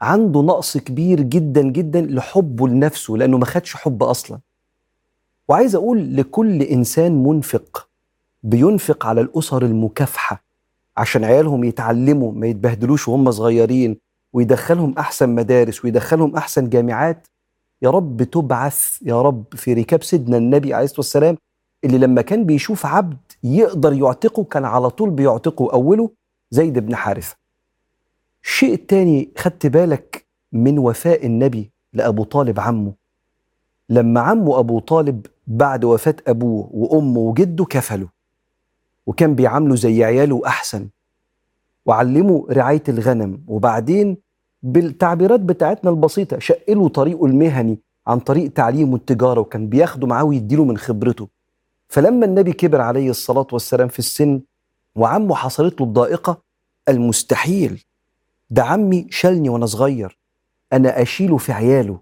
[SPEAKER 1] عنده نقص كبير جدا جدا لحبه لنفسه لأنه ما خدش حب أصلا. وعايز أقول لكل إنسان منفق بينفق على الأسر المكافحة عشان عيالهم يتعلموا ما يتبهدلوش وهم صغيرين ويدخلهم أحسن مدارس ويدخلهم أحسن جامعات. يا رب تبعث يا رب في ركاب سيدنا النبي عليه الصلاة والسلام اللي لما كان بيشوف عبد يقدر يعتقه كان على طول بيعتقه أوله زيد بن حارثة. الشيء التاني خدت بالك من وفاء النبي لأبو طالب عمه؟ لما عمه أبو طالب بعد وفاة أبوه وأمه وجده كفلوا وكان بيعامله زي عياله أحسن. وعلمه رعاية الغنم. وبعدين بالتعبيرات بتاعتنا البسيطة شقله طريقه المهني عن طريق تعليمه التجاره وكان بياخده معاه ويديله من خبرته. فلما النبي كبر عليه الصلاة والسلام في السن وعمه حصلت له الضائقة المستحيل. ده عمي شالني وأنا صغير. أنا أشيله في عياله.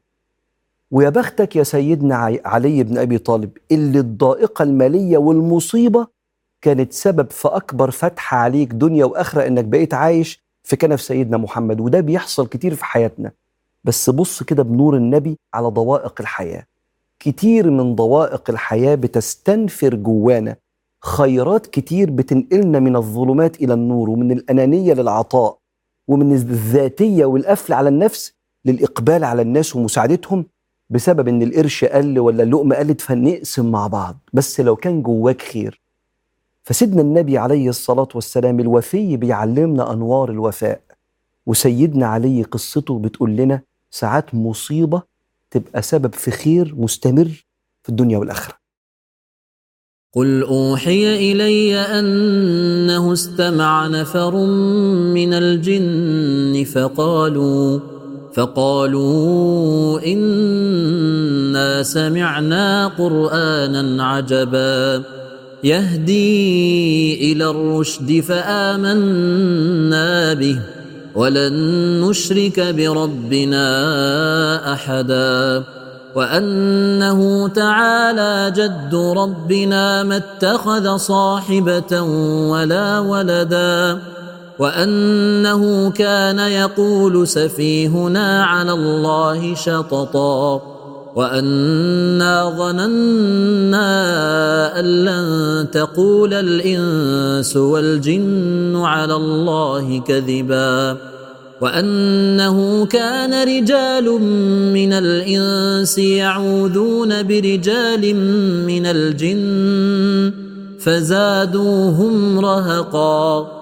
[SPEAKER 1] ويا بختك يا سيدنا علي بن أبي طالب اللي الضائقة المالية والمصيبة كانت سبب في أكبر فتح عليك دنيا وآخرة إنك بقيت عايش في كنف سيدنا محمد وده بيحصل كتير في حياتنا. بس بص كده بنور النبي على ضوائق الحياة. كتير من ضوائق الحياة بتستنفر جوانا. خيرات كتير بتنقلنا من الظلمات إلى النور ومن الأنانية للعطاء ومن الذاتية والقفل على النفس للإقبال على الناس ومساعدتهم بسبب إن القرش قل ولا اللقمة قلت فنقسم مع بعض. بس لو كان جواك خير فسيدنا النبي عليه الصلاة والسلام الوفي بيعلمنا أنوار الوفاء وسيدنا علي قصته بتقول لنا ساعات مصيبة تبقى سبب في خير مستمر في الدنيا والآخرة.
[SPEAKER 2] قل أوحي إلي أنه استمع نفر من الجن فقالوا فقالوا إنا سمعنا قرآنا عجبا. يهدي إلى الرشد فآمنا به ولن نشرك بربنا أحدا. وأنه تعالى جد ربنا ما اتخذ صاحبة ولا ولدا. وأنه كان يقول سفيهنا على الله شططا. وأنا ظننا أن لن تقول الإنس والجن على الله كذبا وأنه كان رجال من الإنس يعوذون برجال من الجن فزادوهم رهقا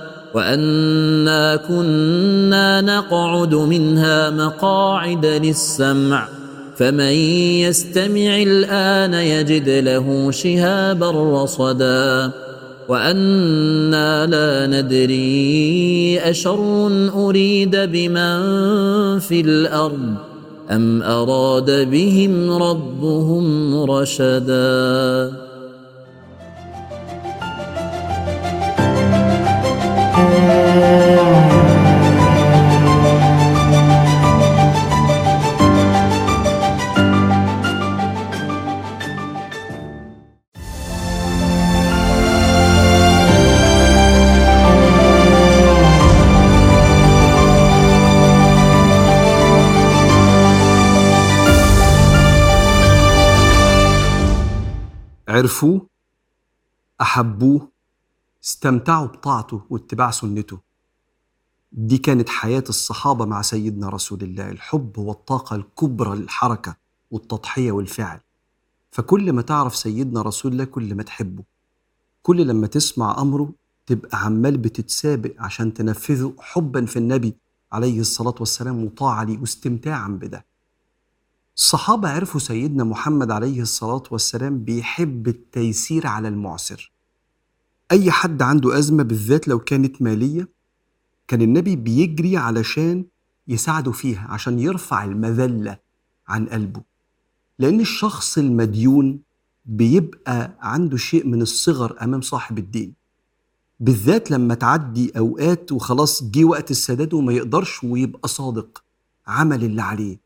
[SPEAKER 2] وأنا كنا نقعد منها مقاعد للسمع فمن يستمع الآن يجد له شهابا رصدا. وأنا لا ندري أشر أريد بمن في الأرض أم أراد بهم ربهم رشدا.
[SPEAKER 1] عرفوه أحبوه استمتعوا بطاعته واتباع سنته. دي كانت حياة الصحابة مع سيدنا رسول الله الحب والطاقة الكبرى للحركة والتضحية والفعل. فكل ما تعرف سيدنا رسول الله كل ما تحبه. كل لما تسمع أمره تبقى عمال بتتسابق عشان تنفذه حبا في النبي عليه الصلاة والسلام وطاعة ليه واستمتاعا بده. الصحابة عرفوا سيدنا محمد عليه الصلاة والسلام بيحب التيسير على المعسر. أي حد عنده أزمة بالذات لو كانت مالية كان النبي بيجري علشان يساعده فيها عشان يرفع المذلة عن قلبه. لأن الشخص المديون بيبقى عنده شيء من الصغر أمام صاحب الدين. بالذات لما تعدي أوقات وخلاص جه وقت السداد وما يقدرش ويبقى صادق عمل اللي عليه.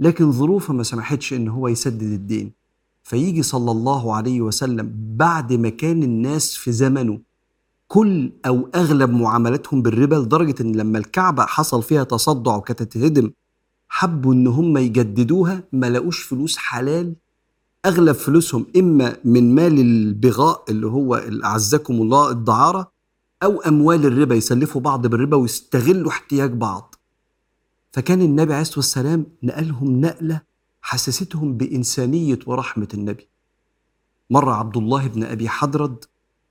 [SPEAKER 1] لكن ظروفه ما سمحتش إن هو يسدد الدين. فيجي صلى الله عليه وسلم بعد ما كان الناس في زمنه كل أو أغلب معاملاتهم بالربا لدرجة إن لما الكعبة حصل فيها تصدع وكانت تتهدم حبوا إن هم يجددوها ما لقوش فلوس حلال. أغلب فلوسهم إما من مال البغاء اللي هو أعزكم الله الدعارة أو أموال الربا يسلفوا بعض بالربا ويستغلوا احتياج بعض. فكان النبي عليه الصلاة والسلام نقلهم نقلة حسستهم بإنسانية ورحمة النبي. مره عبد الله بن أبي حضرد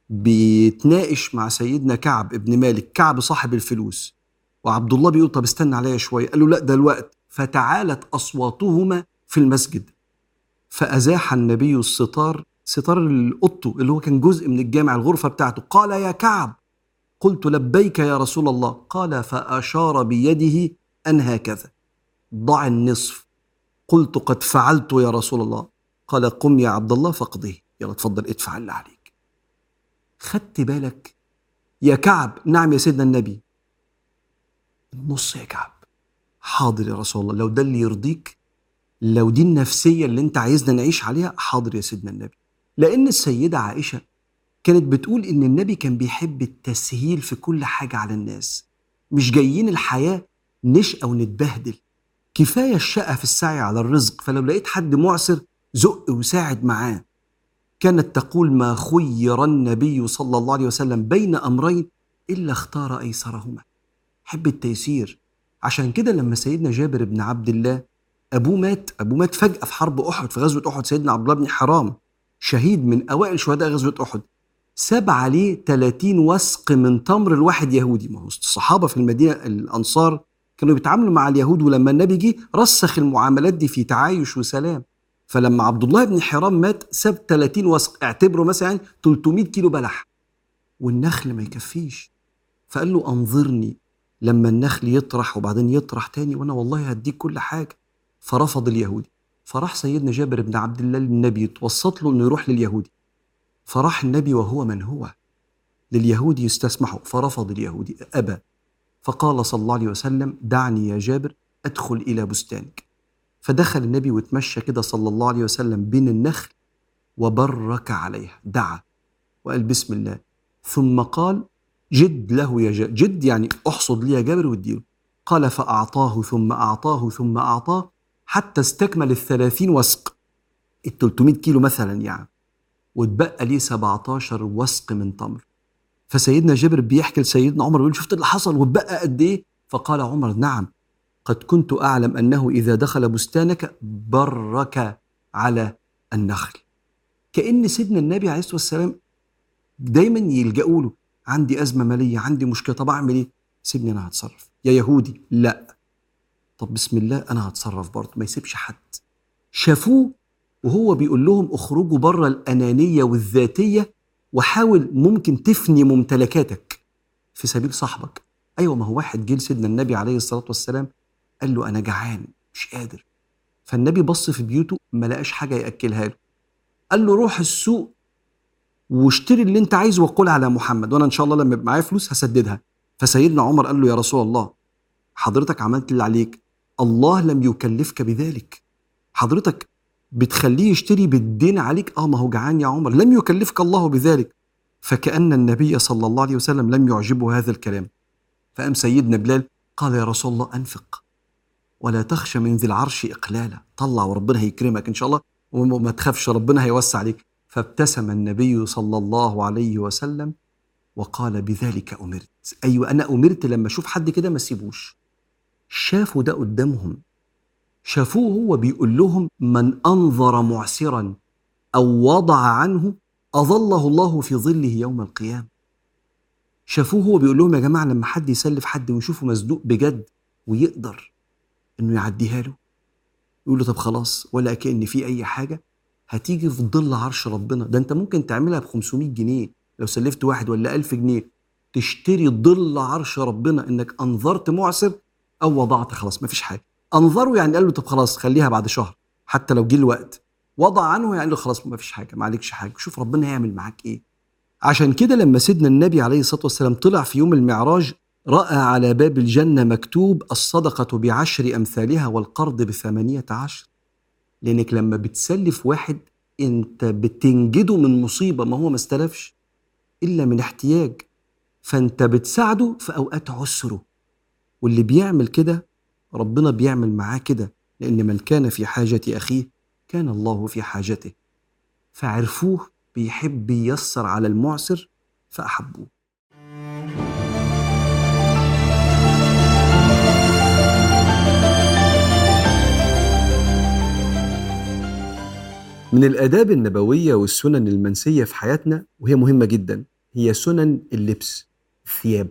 [SPEAKER 1] بيتناقش مع سيدنا كعب ابن مالك كعب صاحب الفلوس. وعبد الله بيقول طب استنى عليا شوية. قال له لا ده الوقت. فتعالت أصواتهما في المسجد. فأزاح النبي الستار ستار القطو اللي هو كان جزء من الجامع الغرفة بتاعته. قال يا كعب. قلت لبيك يا رسول الله. قال فأشار بيده أن هكذا. ضع النصف. قلت قد فعلت يا رسول الله. قال قم يا عبد الله فاقضيه يلا اتفضل ادفع اللي عليك. خدت بالك يا كعب؟ نعم يا سيدنا النبي. النص يا كعب. حاضر يا رسول الله. لو ده اللي يرضيك لو دي النفسية اللي انت عايزنا نعيش عليها حاضر يا سيدنا النبي. لأن السيدة عائشة كانت بتقول إن النبي كان بيحب التسهيل في كل حاجة على الناس. مش جايين الحياة نشقى ونتبهدل. كفاية الشقة في السعي على الرزق فلو لقيت حد معسر زق وساعد معاه. كانت تقول ما خير النبي صلى الله عليه وسلم بين أمرين إلا اختار أيسرهما. حب التيسير. عشان كده لما سيدنا جابر بن عبد الله أبوه مات أبوه مات فجأة في حرب أحد في غزوة أحد سيدنا عبد الله بن حرام شهيد من أوائل شهداء غزوة أحد. ساب عليه 30 وسق من تمر الواحد يهودي. ما هو الصحابة في المدينة الأنصار كانوا بيتعاملوا مع اليهود ولما النبي جه رسخ المعاملات دي في تعايش وسلام. فلما عبد الله بن حرام مات ساب 30 وسق اعتبره مثلا 300 كيلو بلح. والنخل ما يكفيش. فقال له انظرني لما النخل يطرح وبعدين يطرح تاني وأنا والله هديك كل حاجة. فرفض اليهودي. فراح سيدنا جابر بن عبد الله للنبي يتوسط له إنه يروح لليهودي. فراح النبي وهو من هو. لليهودي يستسمحه فرفض اليهودي. أبى. فقال صلى الله عليه وسلم دعني يا جابر أدخل إلى بستانك. فدخل النبي وتمشى كده صلى الله عليه وسلم بين النخل وبرك عليها دعا وقال بسم الله. ثم قال جد له يا جابر جد يعني احصد لي يا جابر واديله. قال فأعطاه ثم أعطاه ثم أعطاه حتى استكمل الثلاثين وسق. ال 300 كيلو مثلا يعني. واتبقى ليه 17 وسق من تمر. فسيدنا جابر بيحكي لسيدنا عمر بيقول شفت اللي حصل واتبقى قد إيه؟ فقال عمر نعم قد كنت أعلم أنه إذا دخل بستانك برك على النخل. كأن سيدنا النبي عليه الصلاة والسلام دايما يلجأوا له عندي أزمة مالية عندي مشكلة طب أعمل إيه؟ سيبني أنا هتصرف. يا يهودي لا. طب بسم الله أنا هتصرف برضه ما يسيبش حد. شافوه وهو بيقول لهم اخرجوا بره الأنانية والذاتية وحاول ممكن تفني ممتلكاتك في سبيل صاحبك. أيوه ما هو واحد جه لسيدنا النبي عليه الصلاة والسلام قال له أنا جعان مش قادر. فالنبي بص في بيوته ما لقاش حاجة يأكلها له. قال له روح السوق واشتري اللي أنت عايزه وقول على محمد وأنا إن شاء الله لما يبقى معايا فلوس هسددها. فسيدنا عمر قال له يا رسول الله حضرتك عملت اللي عليك الله لم يكلفك بذلك. حضرتك بتخليه يشتري بالدين عليك؟ آه ما هو جعان يا عمر. لم يكلفك الله بذلك. فكأن النبي صلى الله عليه وسلم لم يعجبه هذا الكلام. فقام سيدنا بلال قال يا رسول الله أنفق. ولا تخشى من ذي العرش إقلالا. طلع وربنا هيكرمك إن شاء الله وما تخافش ربنا هيوسع عليك. فابتسم النبي صلى الله عليه وسلم وقال بذلك أمرت. أيوة أنا أمرت لما أشوف حد كده ما سيبوش. شافوا ده قدامهم. شافوه هو بيقول لهم من أنظر معسرا أو وضع عنه أظله الله في ظله يوم القيامة. شافوه هو بيقول لهم يا جماعة لما حد يسلف حد ويشوفه مزنوق بجد ويقدر إنه يعديها له. يقول له طب خلاص ولا كأن في أي حاجة هتيجي في ظل عرش ربنا. ده أنت ممكن تعملها ب 500 جنيه لو سلفت واحد ولا ألف جنيه تشتري ظل عرش ربنا إنك أنظرت معسر أو وضعت خلاص مفيش حاجة. انظره يعني قال له طب خلاص خليها بعد شهر حتى لو جه الوقت. وضع عنه يعني له خلاص ما فيش حاجة ما عليكش حاجة شوف ربنا هيعمل معاك إيه. عشان كده لما سيدنا النبي عليه الصلاة والسلام طلع في يوم المعراج رأى على باب الجنة مكتوب الصدقة بعشر أمثالها والقرض بثمانية عشر. لأنك لما بتسلف واحد أنت بتنجده من مصيبة ما هو ما استلفش إلا من احتياج. فأنت بتساعده في أوقات عسره. واللي بيعمل كده ربنا بيعمل معاه كده لأن من كان في حاجة أخيه كان الله في حاجته. فعرفوه بيحب ييسر على المعسر فأحبوه. من الآداب النبوية والسنن المنسية في حياتنا وهي مهمة جدا هي سنن اللبس الثياب.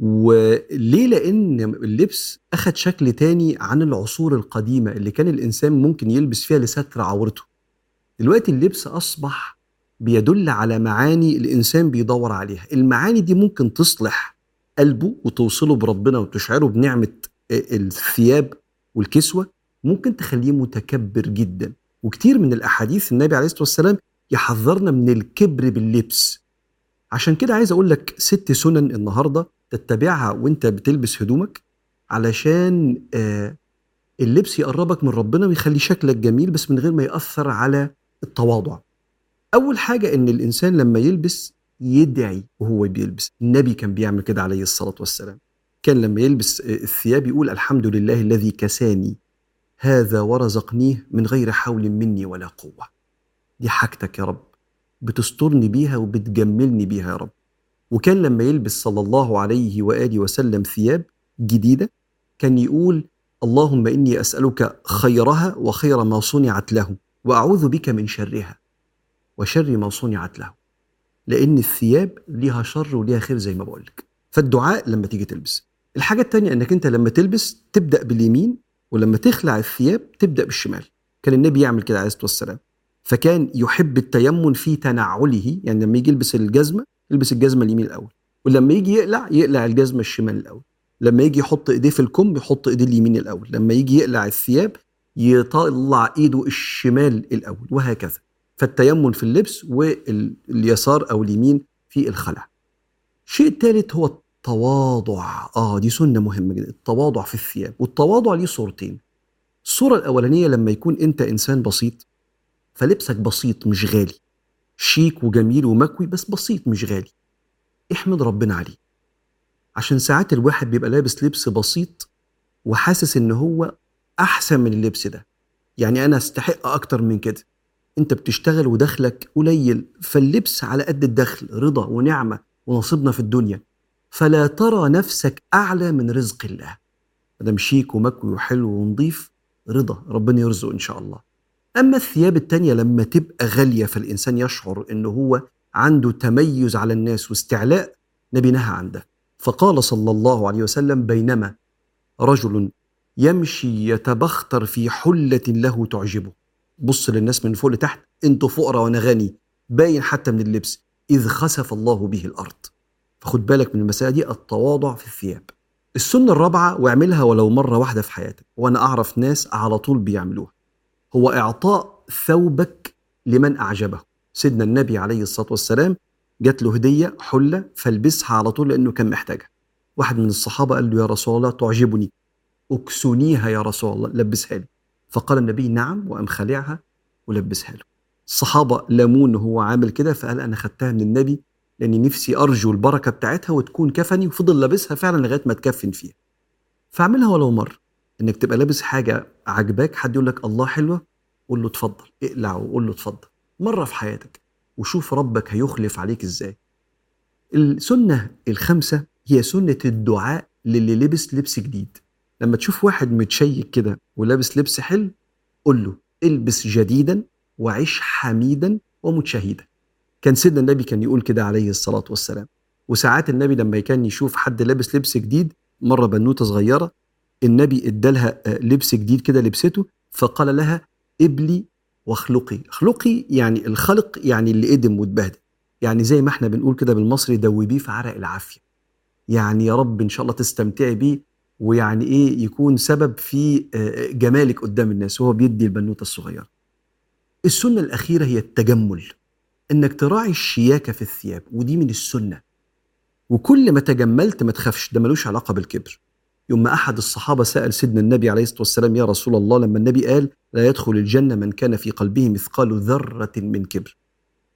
[SPEAKER 1] وليه؟ لأن اللبس أخد شكل تاني عن العصور القديمة اللي كان الإنسان ممكن يلبس فيها لستر عورته. دلوقتي اللبس أصبح بيدل على معاني الإنسان بيدور عليها. المعاني دي ممكن تصلح قلبه وتوصله بربنا وتشعره بنعمة الثياب والكسوة ممكن تخليه متكبر جدا. وكتير من الأحاديث النبي عليه الصلاة والسلام يحذرنا من الكبر باللبس. عشان كده عايز أقول لك ست سنن النهاردة تتبعها وانت بتلبس هدومك علشان آه اللبس يقربك من ربنا ويخلي شكلك جميل بس من غير ما يأثر على التواضع. أول حاجة إن الإنسان لما يلبس يدعي وهو بيلبس. النبي كان بيعمل كده عليه الصلاة والسلام. كان لما يلبس الثياب يقول الحمد لله الذي كساني. هذا ورزقنيه من غير حول مني ولا قوة. دي حاجتك يا رب. بتسترني بيها وبتجملني بيها يا رب. وكان لما يلبس صلى الله عليه وآله وسلم ثياب جديدة كان يقول اللهم إني أسألك خيرها وخير ما صنعت له وأعوذ بك من شرها وشر ما صنعت له لأن الثياب ليها شر وليها خير زي ما بقولك فالدعاء لما تيجي تلبس. الحاجة التانية أنك أنت لما تلبس تبدأ باليمين ولما تخلع الثياب تبدأ بالشمال. كان النبي يعمل كده عليه الصلاة والسلام. فكان يحب التيمن في تنعله يعني لما يجي يلبس الجزمة يلبس الجزمة اليمين الأول. ولما يجي يقلع يقلع الجزمة الشمال الأول. لما يجي يحط إيديه في الكم يحط إيديه اليمين الأول. لما يجي يقلع الثياب يطلع إيده الشمال الأول وهكذا. فالتيمن في اللبس واليسار أو اليمين في الخلع. الشيء الثالث هو التواضع. آه دي سنة مهمة جدا. التواضع في الثياب. والتواضع ليه صورتين. الصورة الأولانية لما يكون أنت إنسان بسيط فلبسك بسيط مش غالي. شيك وجميل ومكوي بس بسيط مش غالي. احمد ربنا عليه. عشان ساعات الواحد بيبقى لابس لبس بسيط وحاسس إن هو أحسن من اللبس ده. يعني أنا أستحق أكتر من كده. أنت بتشتغل ودخلك قليل فاللبس على قد الدخل رضا ونعمة ونصيبنا في الدنيا. فلا ترى نفسك أعلى من رزق الله. مادام شيك ومكوي وحلو ونظيف رضا ربنا يرزق إن شاء الله. أما الثياب التانية لما تبقى غالية فالإنسان يشعر انه هو عنده تميز على الناس واستعلاء نبي نهى عن ده. فقال صلى الله عليه وسلم بينما رجل يمشي يتبختر في حلة له تعجبه. بص للناس من فوق لتحت أنتوا فقراء وأنا غني باين حتى من اللبس إذ خسف الله به الأرض. فخد بالك من المسألة دي التواضع في الثياب. السنة الرابعة واعملها ولو مرة واحدة في حياتك وأنا أعرف ناس على طول بيعملوها. هو إعطاء ثوبك لمن أعجبه. سيدنا النبي عليه الصلاة والسلام جات له هدية حلة فالبسها على طول لأنه كان محتاجها. واحد من الصحابة قال له يا رسول الله تعجبني. اكسنيها يا رسول الله لبسها لي. فقال النبي نعم. وقام خالعها ولبسها له. الصحابة لاموه إن هو عامل كده فقال أنا خدتها من النبي لأني نفسي أرجو البركة بتاعتها وتكون كفني. وفضل لابسها فعلا لغاية ما تكفن فيها. فاعملها ولو مره إنك تبقى لابس حاجة عجباك حد يقول لك الله حلوة قول له اتفضل اقلع وقول له اتفضل. مرة في حياتك وشوف ربك هيخلف عليك إزاي. السنة الخامسة هي سنة الدعاء للي لبس لبس جديد. لما تشوف واحد متشيك كده ولابس لبس حلو قول له البس جديدا وعيش حميدا ومتشهدا. كان سيدنا النبي كان يقول كده عليه الصلاة والسلام. وساعات النبي لما كان يشوف حد لابس لبس جديد مرة بنوتة صغيرة النبي ادالها لبس جديد كده لبسته فقال لها ابلي واخلقي. اخلقي يعني الخلق يعني اللي آدم واتبهدل. يعني زي ما إحنا بنقول كده بالمصري دوبيه في عرق العافية. يعني يا رب إن شاء الله تستمتعي بيه ويعني إيه يكون سبب في جمالك قدام الناس وهو بيدي البنوتة الصغيرة. السنة الأخيرة هي التجمل. إنك تراعي الشياكة في الثياب ودي من السنة. وكل ما تجملت ما تخافش ده ملوش علاقة بالكبر. يوم أحد الصحابة سأل سيدنا النبي عليه الصلاة والسلام يا رسول الله لما النبي قال لا يدخل الجنة من كان في قلبه مثقال ذرة من كبر.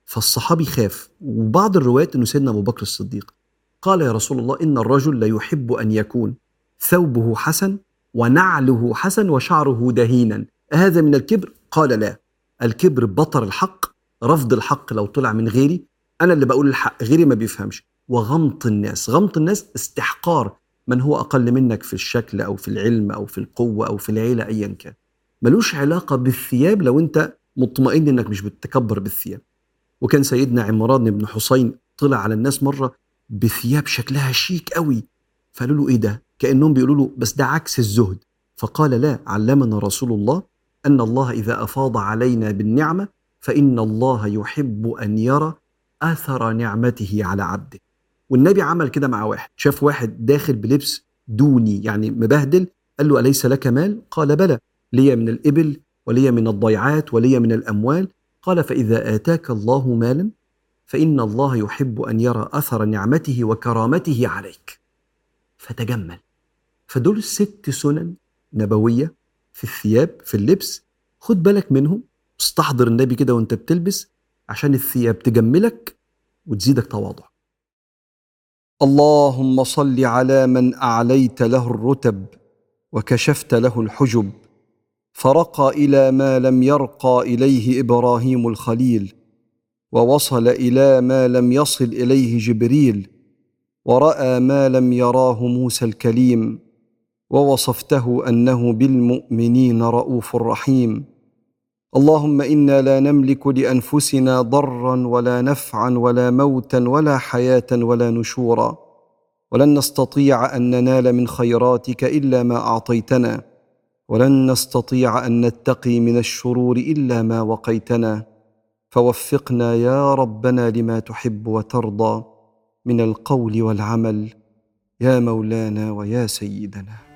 [SPEAKER 1] فالصحابي خاف. وبعض الروايات أنه سيدنا أبو بكر الصديق قال يا رسول الله إن الرجل لا يحب أن يكون ثوبه حسن ونعله حسن وشعره دهينا أهذا من الكبر؟ قال لا الكبر بطر الحق رفض الحق لو طلع من غيري أنا اللي بقول الحق غيري ما بيفهمش. وغمط الناس غمط الناس استحقار. من هو أقل منك في الشكل أو في العلم أو في القوة أو في العيلة أيا كان. ملوش علاقة بالثياب لو أنت مطمئن أنك مش بتتكبر بالثياب. وكان سيدنا عمران بن حسين طلع على الناس مرة بثياب شكلها شيك قوي فقالوا له إيه ده؟ كأنهم بيقولوا له بس ده عكس الزهد. فقال لا علمنا رسول الله أن الله إذا أفاض علينا بالنعمة فإن الله يحب أن يرى أثر نعمته على عبده. والنبي عمل كده مع واحد. شاف واحد داخل بلبس دوني يعني مبهدل قال له أليس لك مال؟ قال بلى لي من الإبل ولي من الضيعات ولي من الأموال. قال فإذا آتاك الله مالا فإن الله يحب أن يرى أثر نعمته وكرامته عليك. فتجمل. فدول ست سنن نبوية في الثياب في اللبس. خد بالك منهم. استحضر النبي كده وانت بتلبس عشان الثياب تجملك وتزيدك تواضع. اللهم صل على من أعليت له الرتب وكشفت له الحجب. فرقى إلى ما لم يرقى إليه إبراهيم الخليل ووصل إلى ما لم يصل إليه جبريل ورأى ما لم يراه موسى الكليم ووصفته أنه بالمؤمنين رؤوف رحيم. اللهم إنا لا نملك لأنفسنا ضرا ولا نفعا ولا موتا ولا حياة ولا نشورا. ولن نستطيع أن ننال من خيراتك إلا ما أعطيتنا. ولن نستطيع أن نتقي من الشرور إلا ما وقيتنا. فوفقنا يا ربنا لما تحب وترضى. من القول والعمل. يا مولانا ويا سيدنا.